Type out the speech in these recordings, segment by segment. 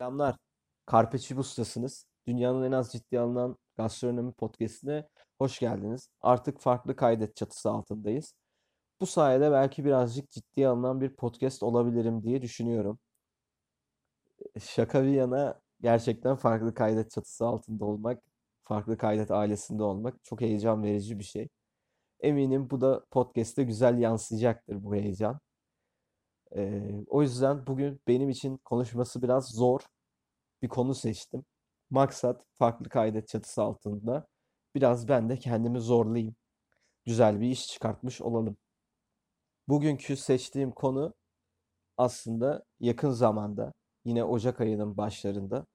Selamlar. Carpe Chibus'tasınız. Dünyanın en az ciddiye alınan gastronomi podcastine hoş geldiniz. Artık farklı kaydet çatısı altındayız. Bu sayede belki birazcık ciddiye alınan bir podcast olabilirim diye düşünüyorum. Şaka bir yana gerçekten farklı kaydet çatısı altında olmak, farklı kaydet ailesinde olmak çok heyecan verici bir şey. Eminim bu da podcast'te güzel yansıyacaktır bu heyecan. Ee, o yüzden bugün benim için konuşması biraz zor bir konu seçtim. Maksat farklı kaydet çatısı altında biraz ben de kendimi zorlayayım. Güzel bir iş çıkartmış olalım. Bugünkü seçtiğim konu aslında yakın zamanda yine Ocak ayının başlarında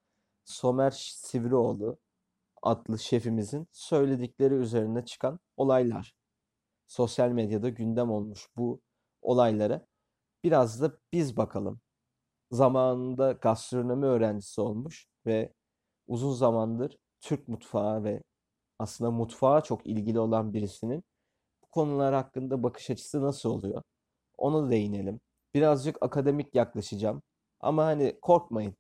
Somer Sivrioğlu adlı şefimizin söyledikleri üzerine çıkan olaylar. Sosyal medyada gündem olmuş bu olaylara biraz da biz bakalım. Zamanında gastronomi öğrencisi olmuş ve uzun zamandır Türk mutfağı ve aslında mutfağa çok ilgili olan birisinin bu konular hakkında bakış açısı nasıl oluyor? Ona değinelim. Birazcık akademik yaklaşacağım. Ama hani korkmayın.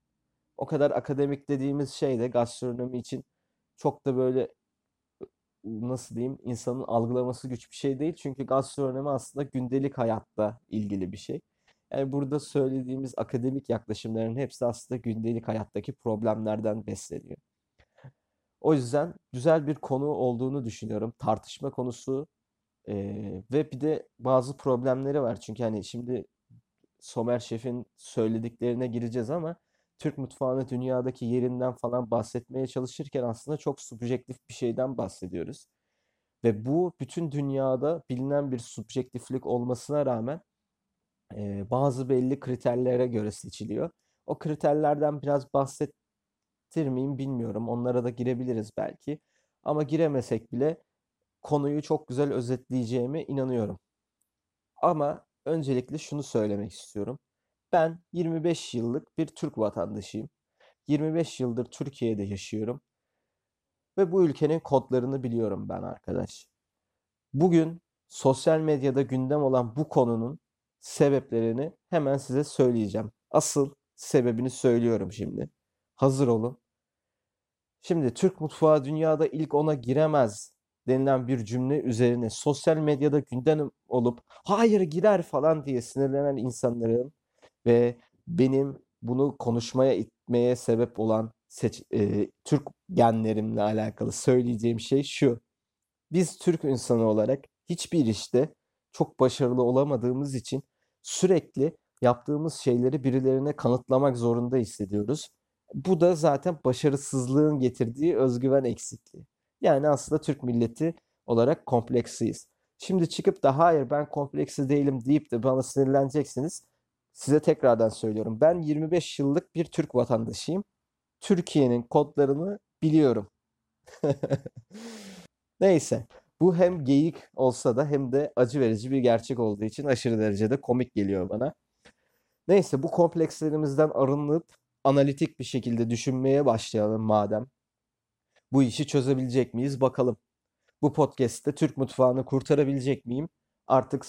O kadar akademik dediğimiz şey de gastronomi için çok da böyle nasıl diyeyim insanın algılaması güç bir şey değil. Çünkü gastronomi aslında gündelik hayatta ilgili bir şey. Yani burada söylediğimiz akademik yaklaşımların hepsi aslında gündelik hayattaki problemlerden besleniyor. O yüzden güzel bir konu olduğunu düşünüyorum. Tartışma konusu eee, ve bir de bazı problemleri var. Çünkü hani şimdi Somer Şef'in söylediklerine gireceğiz ama Türk mutfağını dünyadaki yerinden falan bahsetmeye çalışırken aslında çok subjektif bir şeyden bahsediyoruz. Ve bu bütün dünyada bilinen bir subjektiflik olmasına rağmen eee, bazı belli kriterlere göre seçiliyor. O kriterlerden biraz bahsettir miyim bilmiyorum. Onlara da girebiliriz belki. Ama giremesek bile konuyu çok güzel özetleyeceğime inanıyorum. Ama öncelikle şunu söylemek istiyorum. Ben 25 yıllık bir Türk vatandaşıyım. 25 yıldır Türkiye'de yaşıyorum ve bu ülkenin kodlarını biliyorum ben arkadaş. Bugün sosyal medyada gündem olan bu konunun sebeplerini hemen size söyleyeceğim. Asıl sebebini söylüyorum şimdi. Hazır olun. Şimdi Türk mutfağı dünyada ilk ona giremez denilen bir cümle üzerine sosyal medyada gündem olup hayır girer falan diye sinirlenen insanların ve benim bunu konuşmaya itmeye sebep olan seç, e, Türk genlerimle alakalı söyleyeceğim şey şu. Biz Türk insanı olarak hiçbir işte çok başarılı olamadığımız için sürekli yaptığımız şeyleri birilerine kanıtlamak zorunda hissediyoruz. Bu da zaten başarısızlığın getirdiği özgüven eksikliği. Yani aslında Türk milleti olarak kompleksiyiz. Şimdi çıkıp da hayır ben kompleksi değilim deyip de bana sinirleneceksiniz. Size tekrardan söylüyorum. Ben 25 yıllık bir Türk vatandaşıyım. Türkiye'nin kodlarını biliyorum. Neyse. Bu hem geyik olsa da hem de acı verici bir gerçek olduğu için aşırı derecede komik geliyor bana. Neyse bu komplekslerimizden arınıp analitik bir şekilde düşünmeye başlayalım madem. Bu işi çözebilecek miyiz bakalım. Bu podcast'te Türk mutfağını kurtarabilecek miyim? Artık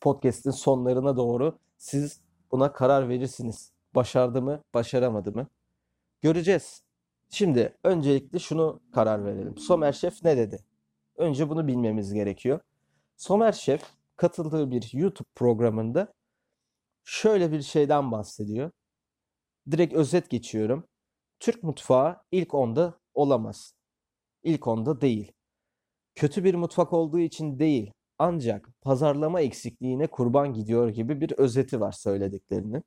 podcast'in sonlarına doğru siz buna karar verirsiniz. Başardı mı, başaramadı mı? Göreceğiz. Şimdi öncelikle şunu karar verelim. Somer Şef ne dedi? Önce bunu bilmemiz gerekiyor. Somer Şef katıldığı bir YouTube programında şöyle bir şeyden bahsediyor. Direkt özet geçiyorum. Türk mutfağı ilk onda olamaz. İlk onda değil. Kötü bir mutfak olduğu için değil. Ancak pazarlama eksikliğine kurban gidiyor gibi bir özeti var söylediklerinin.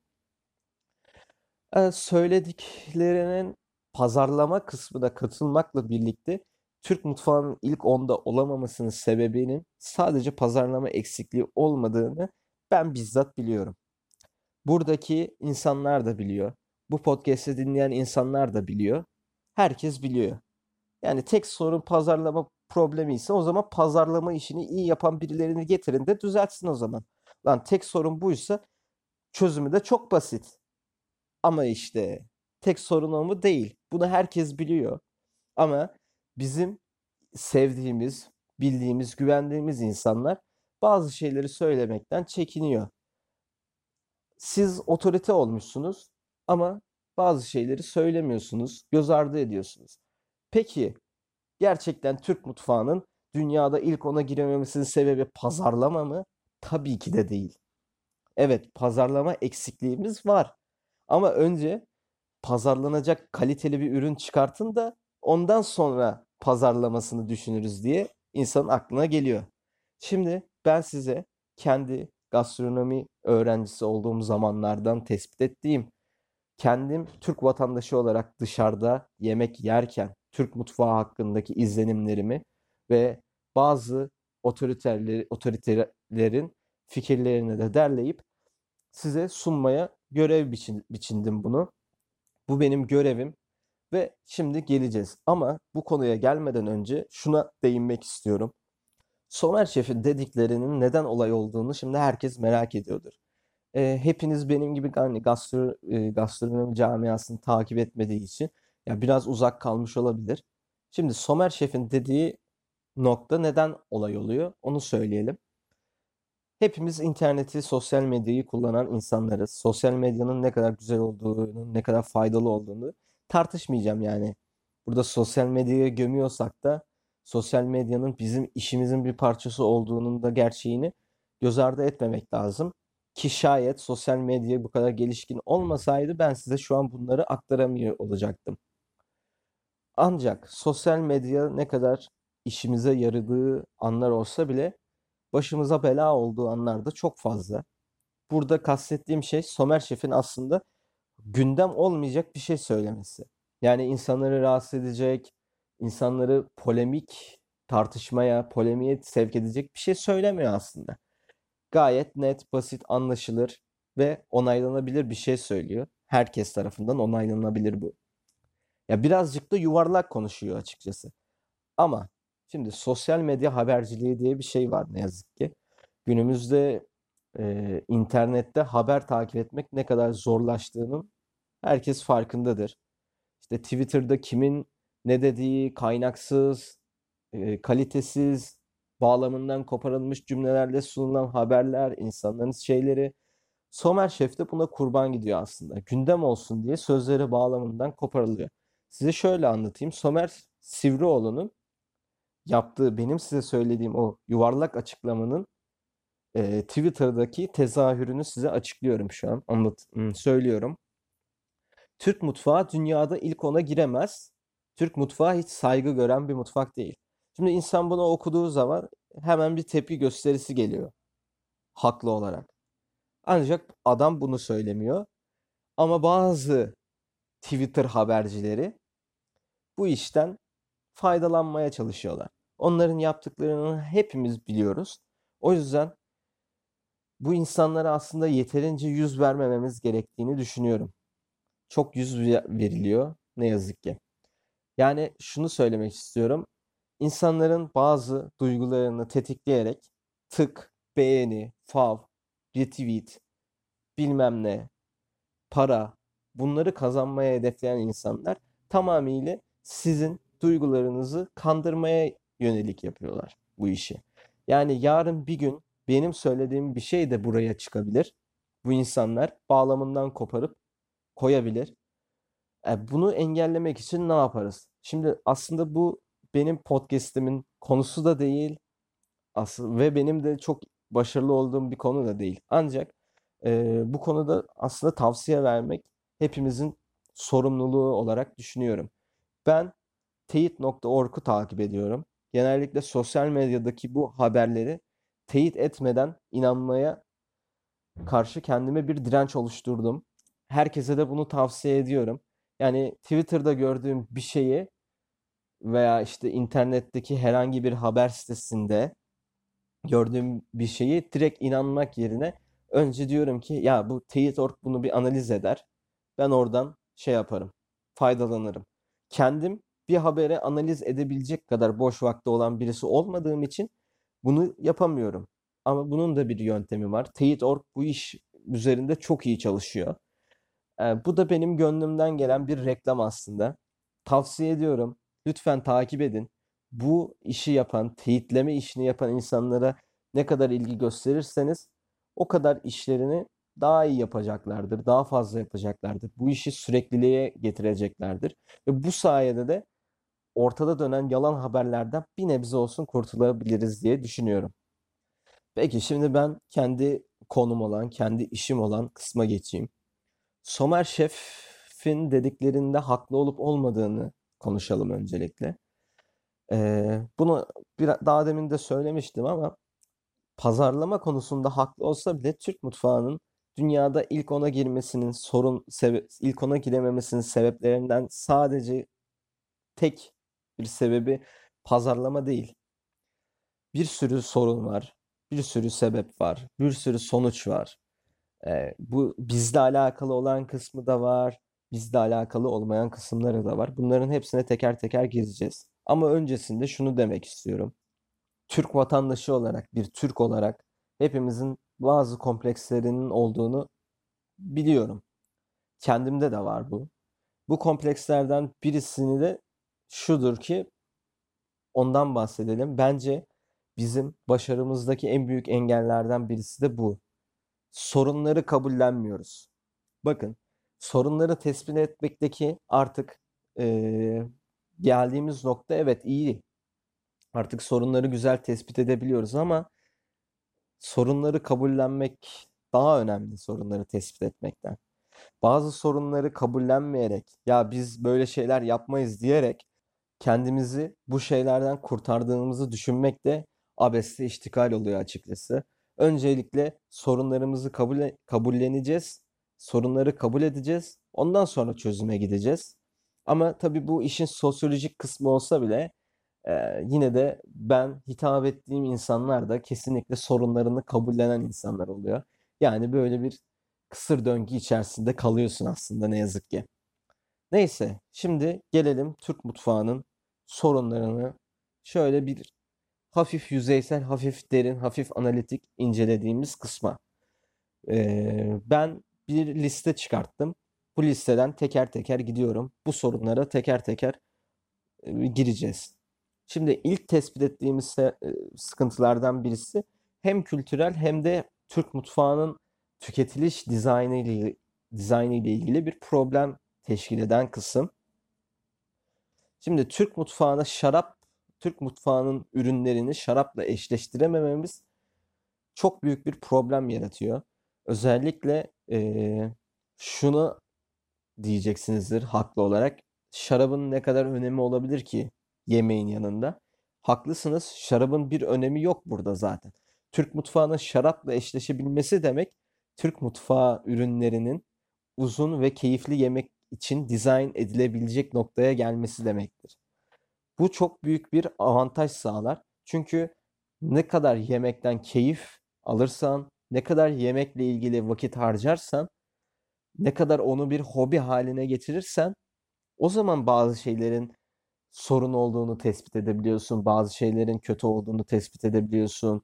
Ee, söylediklerinin pazarlama kısmına katılmakla birlikte Türk mutfağının ilk onda olamamasının sebebinin sadece pazarlama eksikliği olmadığını ben bizzat biliyorum. Buradaki insanlar da biliyor. Bu podcast'i dinleyen insanlar da biliyor. Herkes biliyor. Yani tek sorun pazarlama problemi ise o zaman pazarlama işini iyi yapan birilerini getirin de düzeltsin o zaman. Lan tek sorun buysa çözümü de çok basit. Ama işte tek sorun o mu değil. Bunu herkes biliyor. Ama bizim sevdiğimiz, bildiğimiz, güvendiğimiz insanlar bazı şeyleri söylemekten çekiniyor. Siz otorite olmuşsunuz ama bazı şeyleri söylemiyorsunuz, göz ardı ediyorsunuz. Peki gerçekten Türk mutfağının dünyada ilk ona girememesinin sebebi pazarlama mı? Tabii ki de değil. Evet, pazarlama eksikliğimiz var. Ama önce pazarlanacak kaliteli bir ürün çıkartın da ondan sonra pazarlamasını düşünürüz diye insanın aklına geliyor. Şimdi ben size kendi gastronomi öğrencisi olduğum zamanlardan tespit ettiğim, kendim Türk vatandaşı olarak dışarıda yemek yerken Türk mutfağı hakkındaki izlenimlerimi ve bazı otoriterleri, otoriterlerin fikirlerini de derleyip size sunmaya görev biçin, biçindim bunu. Bu benim görevim ve şimdi geleceğiz. Ama bu konuya gelmeden önce şuna değinmek istiyorum. Somer Şef'in dediklerinin neden olay olduğunu şimdi herkes merak ediyordur. E, hepiniz benim gibi hani gastro, e, camiasını takip etmediği için ya biraz uzak kalmış olabilir. Şimdi Somer Şef'in dediği nokta neden olay oluyor? Onu söyleyelim. Hepimiz interneti, sosyal medyayı kullanan insanlarız. Sosyal medyanın ne kadar güzel olduğunu, ne kadar faydalı olduğunu tartışmayacağım yani. Burada sosyal medyaya gömüyorsak da sosyal medyanın bizim işimizin bir parçası olduğunun da gerçeğini göz ardı etmemek lazım. Ki şayet sosyal medya bu kadar gelişkin olmasaydı ben size şu an bunları aktaramıyor olacaktım. Ancak sosyal medya ne kadar işimize yaradığı anlar olsa bile başımıza bela olduğu anlar da çok fazla. Burada kastettiğim şey Somer Şef'in aslında gündem olmayacak bir şey söylemesi. Yani insanları rahatsız edecek, insanları polemik tartışmaya, polemiğe sevk edecek bir şey söylemiyor aslında. Gayet net, basit, anlaşılır ve onaylanabilir bir şey söylüyor. Herkes tarafından onaylanabilir bu. Ya birazcık da yuvarlak konuşuyor açıkçası. Ama şimdi sosyal medya haberciliği diye bir şey var ne yazık ki. Günümüzde e, internette haber takip etmek ne kadar zorlaştığının herkes farkındadır. İşte Twitter'da kimin ne dediği kaynaksız, e, kalitesiz, bağlamından koparılmış cümlelerle sunulan haberler, insanların şeyleri. Somer Şef de buna kurban gidiyor aslında. Gündem olsun diye sözleri bağlamından koparılıyor. Size şöyle anlatayım. Somer Sivrioğlu'nun yaptığı benim size söylediğim o yuvarlak açıklamanın e, Twitter'daki tezahürünü size açıklıyorum şu an. Anlat, söylüyorum. Türk mutfağı dünyada ilk ona giremez. Türk mutfağı hiç saygı gören bir mutfak değil. Şimdi insan bunu okuduğu zaman hemen bir tepki gösterisi geliyor. Haklı olarak. Ancak adam bunu söylemiyor. Ama bazı Twitter habercileri bu işten faydalanmaya çalışıyorlar. Onların yaptıklarını hepimiz biliyoruz. O yüzden bu insanlara aslında yeterince yüz vermememiz gerektiğini düşünüyorum. Çok yüz veriliyor ne yazık ki. Yani şunu söylemek istiyorum. İnsanların bazı duygularını tetikleyerek tık, beğeni, fav, retweet, bilmem ne, para bunları kazanmaya hedefleyen insanlar tamamıyla sizin duygularınızı kandırmaya yönelik yapıyorlar bu işi. Yani yarın bir gün benim söylediğim bir şey de buraya çıkabilir. Bu insanlar bağlamından koparıp koyabilir. E, bunu engellemek için ne yaparız? Şimdi aslında bu benim podcast'imin konusu da değil. Aslında ve benim de çok başarılı olduğum bir konu da değil. Ancak e, bu konuda aslında tavsiye vermek hepimizin sorumluluğu olarak düşünüyorum. Ben teyit.org'u takip ediyorum. Genellikle sosyal medyadaki bu haberleri teyit etmeden inanmaya karşı kendime bir direnç oluşturdum. Herkese de bunu tavsiye ediyorum. Yani Twitter'da gördüğüm bir şeyi veya işte internetteki herhangi bir haber sitesinde gördüğüm bir şeyi direkt inanmak yerine önce diyorum ki ya bu Teyit.org bunu bir analiz eder. Ben oradan şey yaparım, faydalanırım. Kendim bir habere analiz edebilecek kadar boş vakti olan birisi olmadığım için bunu yapamıyorum. Ama bunun da bir yöntemi var. Teyit.org bu iş üzerinde çok iyi çalışıyor. Ee, bu da benim gönlümden gelen bir reklam aslında. Tavsiye ediyorum. Lütfen takip edin. Bu işi yapan, teyitleme işini yapan insanlara ne kadar ilgi gösterirseniz o kadar işlerini daha iyi yapacaklardır, daha fazla yapacaklardır. Bu işi sürekliliğe getireceklerdir. Ve bu sayede de ortada dönen yalan haberlerden bir nebze olsun kurtulabiliriz diye düşünüyorum. Peki şimdi ben kendi konum olan, kendi işim olan kısma geçeyim. Somer Şef'in dediklerinde haklı olup olmadığını konuşalım öncelikle. Ee, bunu bir, daha demin de söylemiştim ama pazarlama konusunda haklı olsa bile Türk mutfağının dünyada ilk ona girmesinin sorun sebe ilk ona girememesinin sebeplerinden sadece tek bir sebebi pazarlama değil. Bir sürü sorun var, bir sürü sebep var, bir sürü sonuç var. Ee, bu bizle alakalı olan kısmı da var, bizle alakalı olmayan kısımları da var. Bunların hepsine teker teker gireceğiz. Ama öncesinde şunu demek istiyorum. Türk vatandaşı olarak, bir Türk olarak hepimizin bazı komplekslerinin olduğunu biliyorum. Kendimde de var bu. Bu komplekslerden birisini de şudur ki ondan bahsedelim. Bence bizim başarımızdaki en büyük engellerden birisi de bu. Sorunları kabullenmiyoruz. Bakın, sorunları tespit etmekteki artık e, geldiğimiz nokta evet iyi. Artık sorunları güzel tespit edebiliyoruz ama sorunları kabullenmek daha önemli sorunları tespit etmekten. Bazı sorunları kabullenmeyerek ya biz böyle şeyler yapmayız diyerek kendimizi bu şeylerden kurtardığımızı düşünmek de abesle iştikal oluyor açıkçası. Öncelikle sorunlarımızı kabul kabulleneceğiz. Sorunları kabul edeceğiz. Ondan sonra çözüme gideceğiz. Ama tabii bu işin sosyolojik kısmı olsa bile e, yine de ben hitap ettiğim insanlar da kesinlikle sorunlarını kabullenen insanlar oluyor. Yani böyle bir kısır döngü içerisinde kalıyorsun aslında ne yazık ki. Neyse, şimdi gelelim Türk mutfağının sorunlarını şöyle bir hafif yüzeysel, hafif derin, hafif analitik incelediğimiz kısma. Ee, ben bir liste çıkarttım. Bu listeden teker teker gidiyorum. Bu sorunlara teker teker e, gireceğiz. Şimdi ilk tespit ettiğimiz e, sıkıntılardan birisi hem kültürel hem de Türk mutfağının tüketiliş dizaynı ile dizaynı ile ilgili bir problem teşkil eden kısım. Şimdi Türk mutfağına şarap, Türk mutfağının ürünlerini şarapla eşleştiremememiz çok büyük bir problem yaratıyor. Özellikle e, şunu diyeceksinizdir haklı olarak. Şarabın ne kadar önemi olabilir ki yemeğin yanında? Haklısınız. Şarabın bir önemi yok burada zaten. Türk mutfağının şarapla eşleşebilmesi demek Türk mutfağı ürünlerinin uzun ve keyifli yemek için dizayn edilebilecek noktaya gelmesi demektir. Bu çok büyük bir avantaj sağlar. Çünkü ne kadar yemekten keyif alırsan, ne kadar yemekle ilgili vakit harcarsan, ne kadar onu bir hobi haline getirirsen o zaman bazı şeylerin sorun olduğunu tespit edebiliyorsun. Bazı şeylerin kötü olduğunu tespit edebiliyorsun.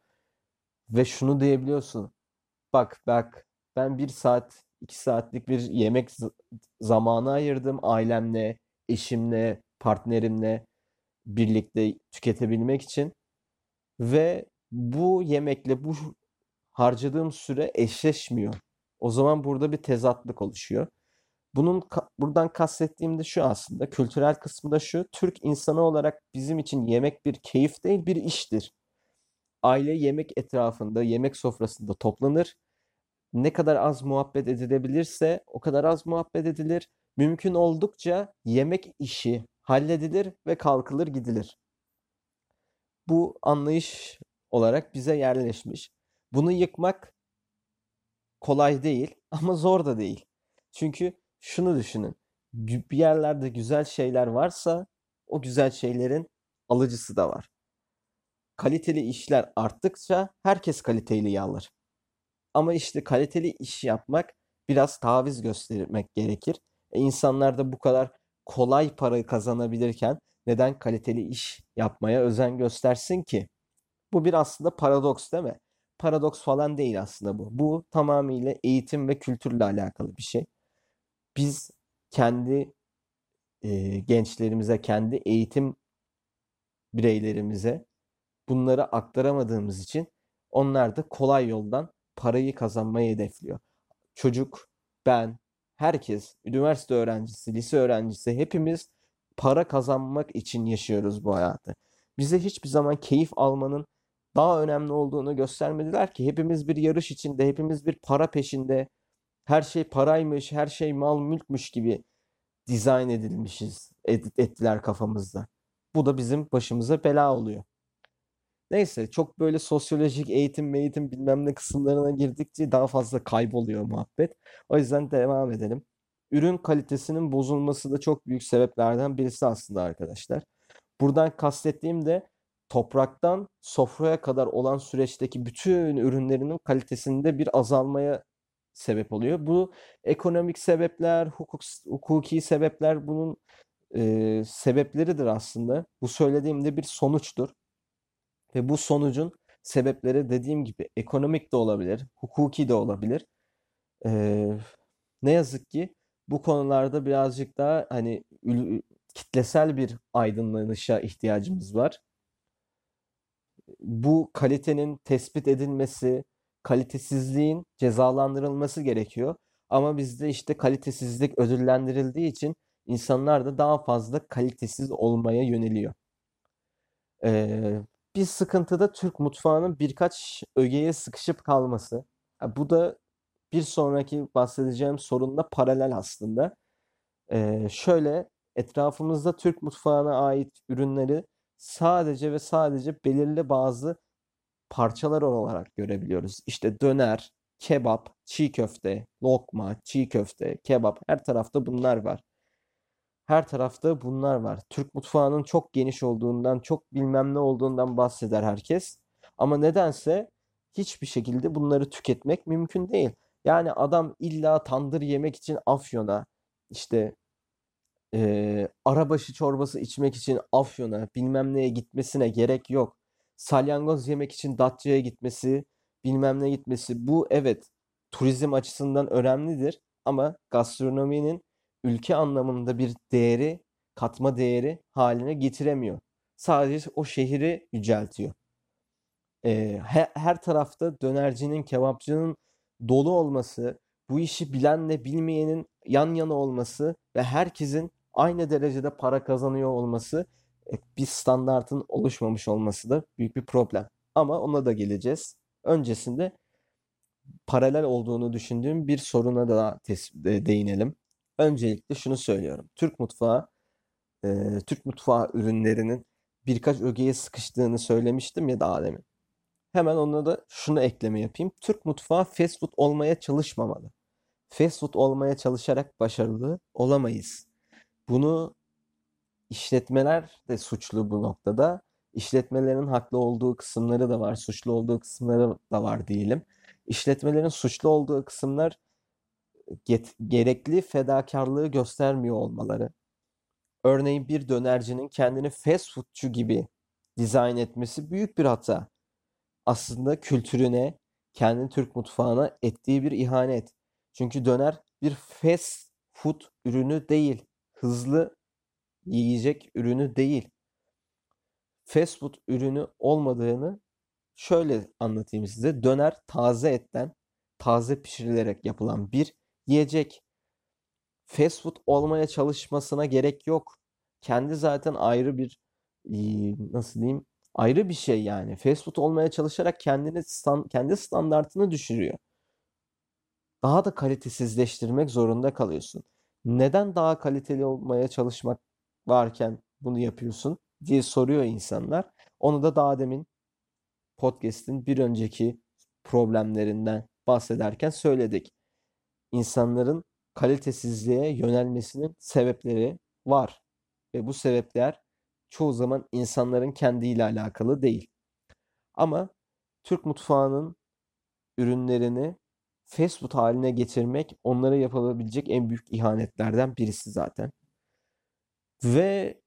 Ve şunu diyebiliyorsun. Bak bak ben bir saat iki saatlik bir yemek zamanı ayırdım ailemle, eşimle, partnerimle birlikte tüketebilmek için. Ve bu yemekle bu harcadığım süre eşleşmiyor. O zaman burada bir tezatlık oluşuyor. Bunun buradan kastettiğim de şu aslında. Kültürel kısmı da şu. Türk insanı olarak bizim için yemek bir keyif değil bir iştir. Aile yemek etrafında, yemek sofrasında toplanır. Ne kadar az muhabbet edilebilirse o kadar az muhabbet edilir. Mümkün oldukça yemek işi halledilir ve kalkılır gidilir. Bu anlayış olarak bize yerleşmiş. Bunu yıkmak kolay değil ama zor da değil. Çünkü şunu düşünün. Bir yerlerde güzel şeyler varsa o güzel şeylerin alıcısı da var. Kaliteli işler arttıkça herkes kaliteli alır. Ama işte kaliteli iş yapmak biraz taviz göstermek gerekir. E insanlar da bu kadar kolay para kazanabilirken neden kaliteli iş yapmaya özen göstersin ki? Bu bir aslında paradoks değil mi? Paradoks falan değil aslında bu. Bu tamamıyla eğitim ve kültürle alakalı bir şey biz kendi e, gençlerimize, kendi eğitim bireylerimize bunları aktaramadığımız için onlar da kolay yoldan parayı kazanmayı hedefliyor. çocuk, ben, herkes, üniversite öğrencisi, lise öğrencisi hepimiz para kazanmak için yaşıyoruz bu hayatı. Bize hiçbir zaman keyif almanın daha önemli olduğunu göstermediler ki hepimiz bir yarış içinde, hepimiz bir para peşinde, her şey paraymış, her şey mal mülkmüş gibi dizayn edilmişiz, et- ettiler kafamızda. Bu da bizim başımıza bela oluyor. Neyse çok böyle sosyolojik eğitim eğitim bilmem ne kısımlarına girdikçe daha fazla kayboluyor muhabbet. O yüzden devam edelim. Ürün kalitesinin bozulması da çok büyük sebeplerden birisi aslında arkadaşlar. Buradan kastettiğim de topraktan sofraya kadar olan süreçteki bütün ürünlerinin kalitesinde bir azalmaya sebep oluyor. Bu ekonomik sebepler, hukuk, hukuki sebepler bunun e, sebepleridir aslında. Bu söylediğimde bir sonuçtur. Ve bu sonucun sebepleri dediğim gibi ekonomik de olabilir, hukuki de olabilir. Ee, ne yazık ki bu konularda birazcık daha hani kitlesel bir aydınlanışa ihtiyacımız var. Bu kalitenin tespit edilmesi, kalitesizliğin cezalandırılması gerekiyor. Ama bizde işte kalitesizlik ödüllendirildiği için insanlar da daha fazla kalitesiz olmaya yöneliyor. Ee, bir sıkıntı da Türk mutfağının birkaç ögeye sıkışıp kalması. Ha, bu da bir sonraki bahsedeceğim sorunla paralel aslında. Ee, şöyle etrafımızda Türk mutfağına ait ürünleri sadece ve sadece belirli bazı parçalar olarak görebiliyoruz. İşte döner, kebap, çiğ köfte, lokma, çiğ köfte, kebap her tarafta bunlar var. Her tarafta bunlar var. Türk mutfağının çok geniş olduğundan, çok bilmem ne olduğundan bahseder herkes. Ama nedense hiçbir şekilde bunları tüketmek mümkün değil. Yani adam illa tandır yemek için Afyon'a, işte eee, arabaşı çorbası içmek için Afyon'a, bilmem neye gitmesine gerek yok. Salyangoz yemek için Datça'ya gitmesi, bilmem ne gitmesi. Bu evet turizm açısından önemlidir ama gastronominin ülke anlamında bir değeri, katma değeri haline getiremiyor. Sadece o şehri yüceltiyor. Ee, he- her tarafta dönercinin, kebapçının dolu olması, bu işi bilenle bilmeyenin yan yana olması ve herkesin aynı derecede para kazanıyor olması, e, bir standartın oluşmamış olması da büyük bir problem. Ama ona da geleceğiz. Öncesinde paralel olduğunu düşündüğüm bir soruna da değinelim. Öncelikle şunu söylüyorum. Türk mutfağı, e, Türk mutfağı ürünlerinin birkaç ögeye sıkıştığını söylemiştim ya daha demin. Hemen ona da şunu ekleme yapayım. Türk mutfağı fast food olmaya çalışmamalı. Fast food olmaya çalışarak başarılı olamayız. Bunu işletmeler de suçlu bu noktada. İşletmelerin haklı olduğu kısımları da var, suçlu olduğu kısımları da var diyelim. İşletmelerin suçlu olduğu kısımlar get- gerekli fedakarlığı göstermiyor olmaları. Örneğin bir dönercinin kendini fast foodçu gibi dizayn etmesi büyük bir hata. Aslında kültürüne, kendi Türk mutfağına ettiği bir ihanet. Çünkü döner bir fast food ürünü değil, hızlı yiyecek ürünü değil. Fast food ürünü olmadığını şöyle anlatayım size. Döner taze etten, taze pişirilerek yapılan bir yiyecek. Fast food olmaya çalışmasına gerek yok. Kendi zaten ayrı bir nasıl diyeyim? Ayrı bir şey yani. Fast food olmaya çalışarak kendini stan- kendi standartını düşürüyor. Daha da kalitesizleştirmek zorunda kalıyorsun. Neden daha kaliteli olmaya çalışmak varken bunu yapıyorsun diye soruyor insanlar. Onu da daha demin podcast'in bir önceki problemlerinden bahsederken söyledik. İnsanların kalitesizliğe yönelmesinin sebepleri var ve bu sebepler çoğu zaman insanların kendiyle alakalı değil. Ama Türk mutfağının ürünlerini fast food haline getirmek onlara yapılabilecek en büyük ihanetlerden birisi zaten. Ve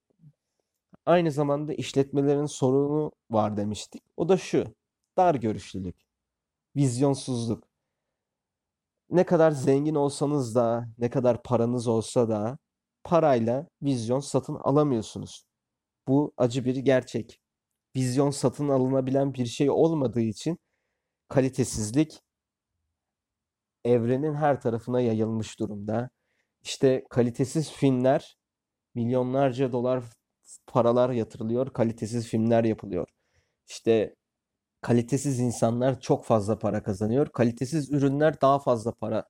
aynı zamanda işletmelerin sorunu var demiştik. O da şu. Dar görüşlülük, vizyonsuzluk. Ne kadar zengin olsanız da, ne kadar paranız olsa da parayla vizyon satın alamıyorsunuz. Bu acı bir gerçek. Vizyon satın alınabilen bir şey olmadığı için kalitesizlik, evrenin her tarafına yayılmış durumda. İşte kalitesiz filmler milyonlarca dolar paralar yatırılıyor, kalitesiz filmler yapılıyor. İşte kalitesiz insanlar çok fazla para kazanıyor, kalitesiz ürünler daha fazla para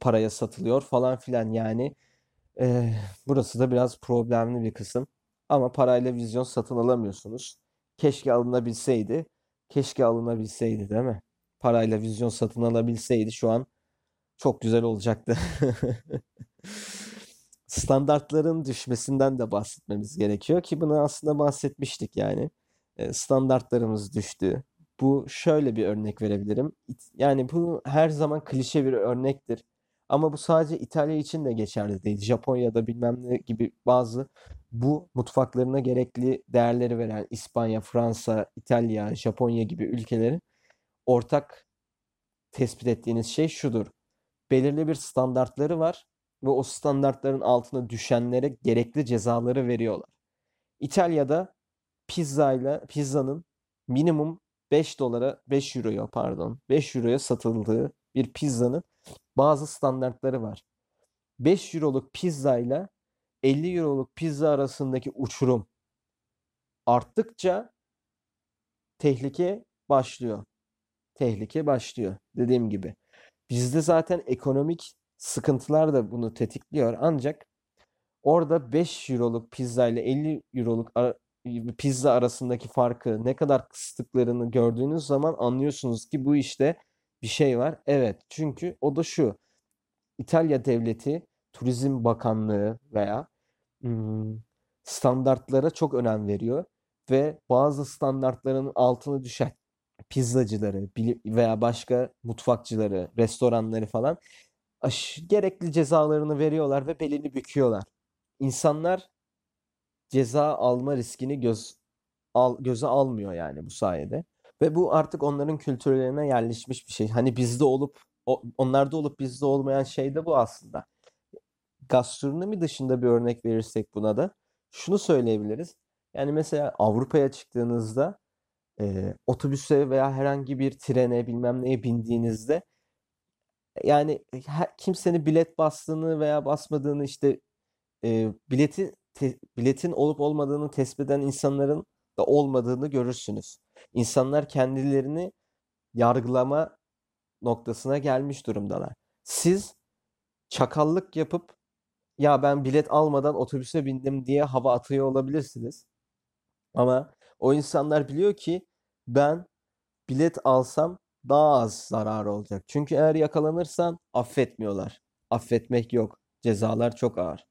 paraya satılıyor falan filan yani. Eee, burası da biraz problemli bir kısım. Ama parayla vizyon satın alamıyorsunuz. Keşke alınabilseydi. Keşke alınabilseydi değil mi? Parayla vizyon satın alabilseydi şu an çok güzel olacaktı. Standartların düşmesinden de bahsetmemiz gerekiyor ki bunu aslında bahsetmiştik yani. E, Standartlarımız düştü. Bu şöyle bir örnek verebilirim. Yani bu her zaman klişe bir örnektir. Ama bu sadece İtalya için de geçerli değil. Japonya'da bilmem ne gibi bazı bu mutfaklarına gerekli değerleri veren İspanya, Fransa, İtalya, Japonya gibi ülkelerin ortak tespit ettiğiniz şey şudur. Belirli bir standartları var ve o standartların altına düşenlere gerekli cezaları veriyorlar. İtalya'da pizza ile pizzanın minimum 5 dolara 5 euroya pardon 5 euroya satıldığı bir pizzanın bazı standartları var. 5 euroluk pizza ile 50 euroluk pizza arasındaki uçurum arttıkça tehlike başlıyor. Tehlike başlıyor dediğim gibi. Bizde zaten ekonomik sıkıntılar da bunu tetikliyor ancak orada 5 euroluk pizza ile 50 euroluk pizza arasındaki farkı ne kadar kıstıklarını gördüğünüz zaman anlıyorsunuz ki bu işte bir şey var. Evet, çünkü o da şu. İtalya Devleti Turizm Bakanlığı veya standartlara çok önem veriyor ve bazı standartların altına düşen pizzacıları veya başka mutfakçıları, restoranları falan gerekli cezalarını veriyorlar ve belini büküyorlar. İnsanlar ceza alma riskini göz al, göze almıyor yani bu sayede. Ve bu artık onların kültürlerine yerleşmiş bir şey. Hani bizde olup o, onlarda olup bizde olmayan şey de bu aslında. Gastronomi dışında bir örnek verirsek buna da şunu söyleyebiliriz. Yani mesela Avrupa'ya çıktığınızda e, otobüse veya herhangi bir trene bilmem neye bindiğinizde yani her, kimsenin bilet bastığını veya basmadığını işte e, bileti te- biletin olup olmadığını tespit eden insanların da olmadığını görürsünüz. İnsanlar kendilerini yargılama noktasına gelmiş durumdalar. Siz çakallık yapıp ya ben bilet almadan otobüse bindim diye hava atıyor olabilirsiniz. Ama o insanlar biliyor ki ben bilet alsam daha az zarar olacak. Çünkü eğer yakalanırsan affetmiyorlar. Affetmek yok. Cezalar çok ağır.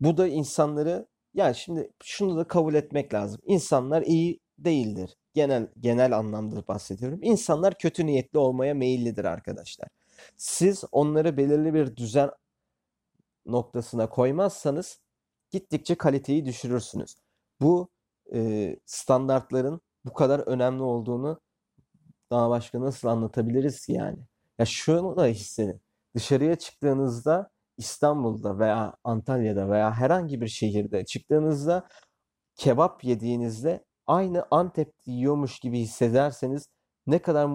Bu da insanları yani şimdi şunu da kabul etmek lazım. İnsanlar iyi değildir. Genel genel anlamda bahsediyorum. İnsanlar kötü niyetli olmaya meyillidir arkadaşlar. Siz onları belirli bir düzen noktasına koymazsanız gittikçe kaliteyi düşürürsünüz. Bu e, standartların bu kadar önemli olduğunu daha başka nasıl anlatabiliriz yani? Ya şunu da hissedin. Dışarıya çıktığınızda İstanbul'da veya Antalya'da veya herhangi bir şehirde çıktığınızda kebap yediğinizde aynı Antep'te yiyormuş gibi hissederseniz ne kadar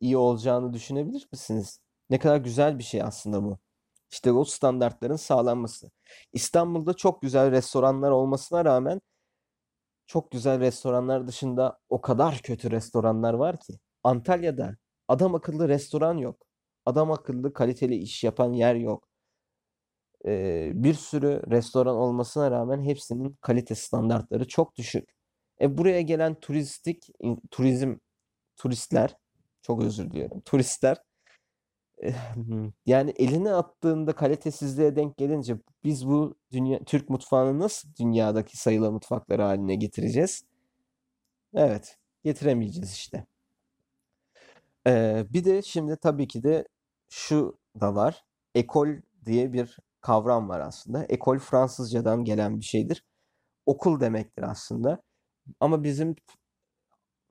iyi olacağını düşünebilir misiniz? Ne kadar güzel bir şey aslında bu. İşte o standartların sağlanması. İstanbul'da çok güzel restoranlar olmasına rağmen çok güzel restoranlar dışında o kadar kötü restoranlar var ki. Antalya'da adam akıllı restoran yok. Adam akıllı kaliteli iş yapan yer yok. Ee, bir sürü restoran olmasına rağmen hepsinin kalite standartları çok düşük. E buraya gelen turistik turizm turistler çok özür diliyorum. Turistler eh, yani eline attığında kalitesizliğe denk gelince biz bu dünya Türk mutfağını nasıl dünyadaki sayılı mutfaklar haline getireceğiz? Evet, getiremeyeceğiz işte. Ee, bir de şimdi tabii ki de şu da var. Ekol diye bir kavram var aslında. Ekol Fransızcadan gelen bir şeydir. Okul demektir aslında. Ama bizim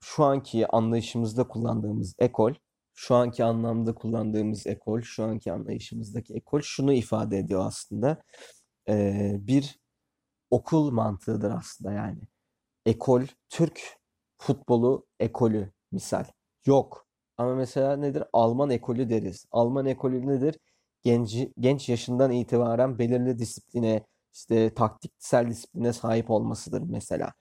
şu anki anlayışımızda kullandığımız ekol, şu anki anlamda kullandığımız ekol, şu anki anlayışımızdaki ekol şunu ifade ediyor aslında. Ee, bir okul mantığıdır aslında yani. Ekol, Türk futbolu ekolü misal. Yok. Ama mesela nedir? Alman ekolü deriz. Alman ekolü nedir? Genç, genç yaşından itibaren belirli disipline, işte taktiksel disipline sahip olmasıdır mesela.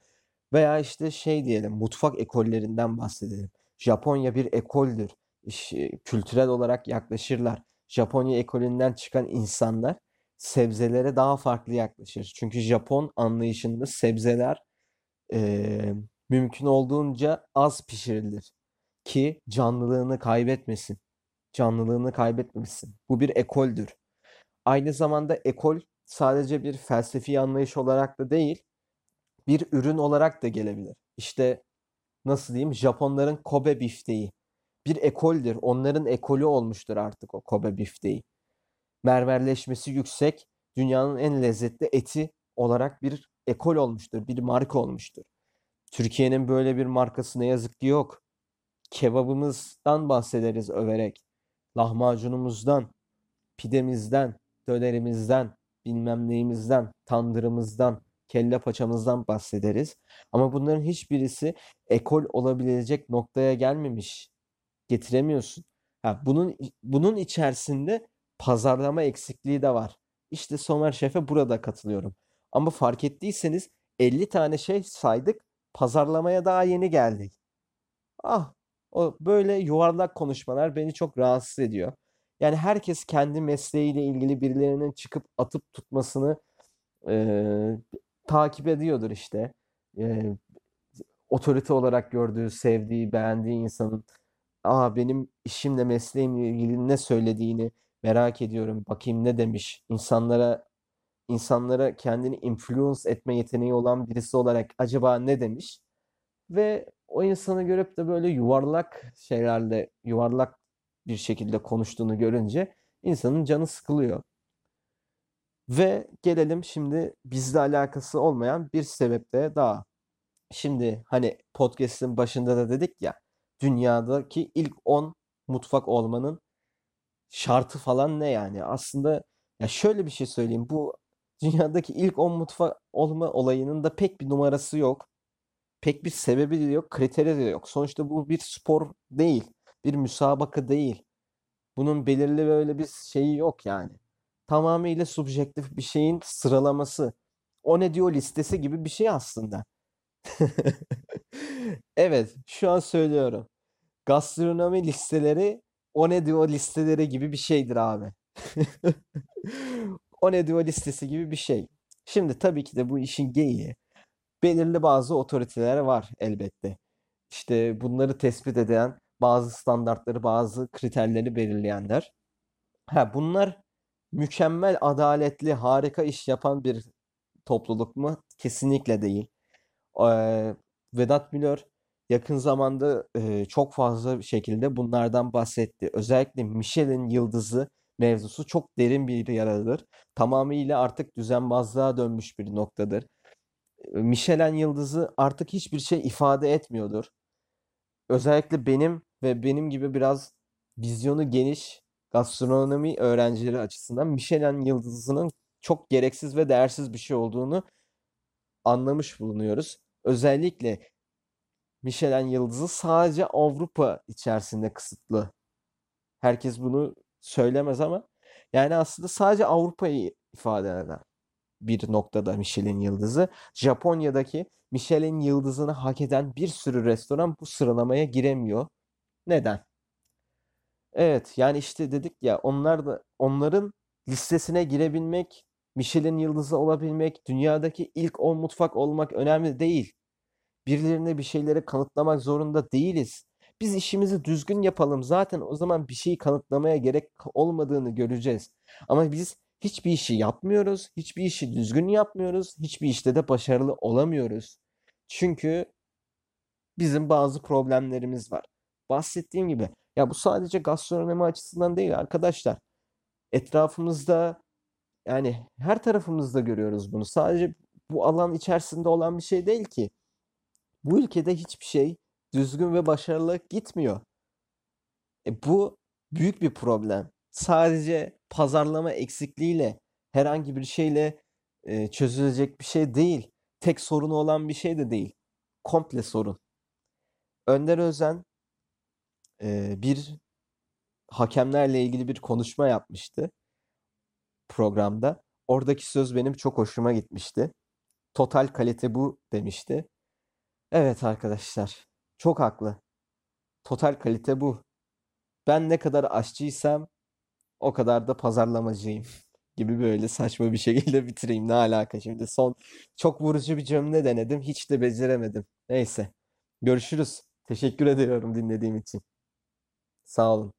Veya işte şey diyelim, mutfak ekollerinden bahsedelim. Japonya bir ekoldür. İş- kültürel olarak yaklaşırlar. Japonya ekolünden çıkan insanlar sebzelere daha farklı yaklaşır. Çünkü Japon anlayışında sebzeler eee, mümkün olduğunca az pişirilir ki canlılığını kaybetmesin. Canlılığını kaybetmesin. Bu bir ekoldür. Aynı zamanda ekol sadece bir felsefi anlayış olarak da değil, bir ürün olarak da gelebilir. İşte nasıl diyeyim? Japonların Kobe bifteği bir ekoldir. Onların ekolü olmuştur artık o Kobe bifteği. Mermerleşmesi yüksek, dünyanın en lezzetli eti olarak bir ekol olmuştur, bir marka olmuştur. Türkiye'nin böyle bir markası ne yazık ki yok. Kebabımızdan bahsederiz överek. Lahmacunumuzdan, pidemizden, dönerimizden, bilmem neyimizden, tandırımızdan, kelle paçamızdan bahsederiz. Ama bunların hiçbirisi ekol olabilecek noktaya gelmemiş. Getiremiyorsun. Ha, bunun bunun içerisinde pazarlama eksikliği de var. İşte Somer Şef'e burada katılıyorum. Ama fark ettiyseniz 50 tane şey saydık. Pazarlamaya daha yeni geldik. Ah, o böyle yuvarlak konuşmalar beni çok rahatsız ediyor. Yani herkes kendi mesleğiyle ilgili birilerinin çıkıp atıp tutmasını eee, takip ediyordur işte. Eee, otorite olarak gördüğü, sevdiği, beğendiği insanın Aa benim işimle mesleğimle ilgili ne söylediğini merak ediyorum. Bakayım ne demiş. İnsanlara insanlara kendini influence etme yeteneği olan birisi olarak acaba ne demiş? Ve o insanı görüp de böyle yuvarlak şeylerle yuvarlak bir şekilde konuştuğunu görünce insanın canı sıkılıyor. Ve gelelim şimdi bizle alakası olmayan bir sebeple daha. Şimdi hani podcast'in başında da dedik ya dünyadaki ilk 10 mutfak olmanın şartı falan ne yani? Aslında ya şöyle bir şey söyleyeyim. Bu dünyadaki ilk 10 mutfak olma olayının da pek bir numarası yok. Pek bir sebebi de yok, kriteri de yok. Sonuçta bu bir spor değil, bir müsabaka değil. Bunun belirli böyle bir şeyi yok yani. Tamamıyla subjektif bir şeyin sıralaması. O ne diyor listesi gibi bir şey aslında. Evet, şu an söylüyorum. Gastronomi listeleri o ne diyor listeleri gibi bir şeydir abi. O ne diyor listesi gibi bir şey. Şimdi tabii ki de bu işin geyiği. Belirli bazı otoriteler var elbette. İşte bunları tespit eden, bazı standartları, bazı kriterleri belirleyenler. Ha, bunlar mükemmel, adaletli, harika iş yapan bir topluluk mu? Kesinlikle değil. Eee, Vedat Milor yakın zamanda eee, çok fazla şekilde bunlardan bahsetti. Özellikle Michelin yıldızı mevzusu çok derin bir yaradır. Tamamıyla artık düzenbazlığa dönmüş bir noktadır. Michelin yıldızı artık hiçbir şey ifade etmiyordur. Özellikle benim ve benim gibi biraz vizyonu geniş gastronomi öğrencileri açısından Michelin yıldızının çok gereksiz ve değersiz bir şey olduğunu anlamış bulunuyoruz. Özellikle Michelin yıldızı sadece Avrupa içerisinde kısıtlı. Herkes bunu söylemez ama yani aslında sadece Avrupa'yı ifade eden bir noktada Michelin yıldızı. Japonya'daki Michelin yıldızını hak eden bir sürü restoran bu sıralamaya giremiyor. Neden? Evet, yani işte dedik ya onlar da onların listesine girebilmek, Michelin yıldızı olabilmek, dünyadaki ilk 10 mutfak olmak önemli değil. Birilerine bir şeyleri kanıtlamak zorunda değiliz. Biz işimizi düzgün yapalım. Zaten o zaman bir şeyi kanıtlamaya gerek olmadığını göreceğiz. Ama biz hiçbir işi yapmıyoruz, hiçbir işi düzgün yapmıyoruz, hiçbir işte de başarılı olamıyoruz. Çünkü bizim bazı problemlerimiz var. Bahsettiğim gibi ya bu sadece gastronomi açısından değil arkadaşlar. Etrafımızda yani her tarafımızda görüyoruz bunu. Sadece bu alan içerisinde olan bir şey değil ki. Bu ülkede hiçbir şey düzgün ve başarılı gitmiyor. E bu büyük bir problem. Sadece pazarlama eksikliğiyle herhangi bir şeyle e, çözülecek bir şey değil. Tek sorunu olan bir şey de değil. Komple sorun. Önder Özen e, bir hakemlerle ilgili bir konuşma yapmıştı programda. Oradaki söz benim çok hoşuma gitmişti. Total kalite bu demişti. Evet arkadaşlar, çok haklı. Total kalite bu. Ben ne kadar aşçıysam o kadar da pazarlamacıyım gibi böyle saçma bir şekilde bitireyim. Ne alaka şimdi? Son çok vurucu bir cümle denedim. Hiç de beceremedim. Neyse. Görüşürüz. Teşekkür ediyorum dinlediğim için. Sağ olun.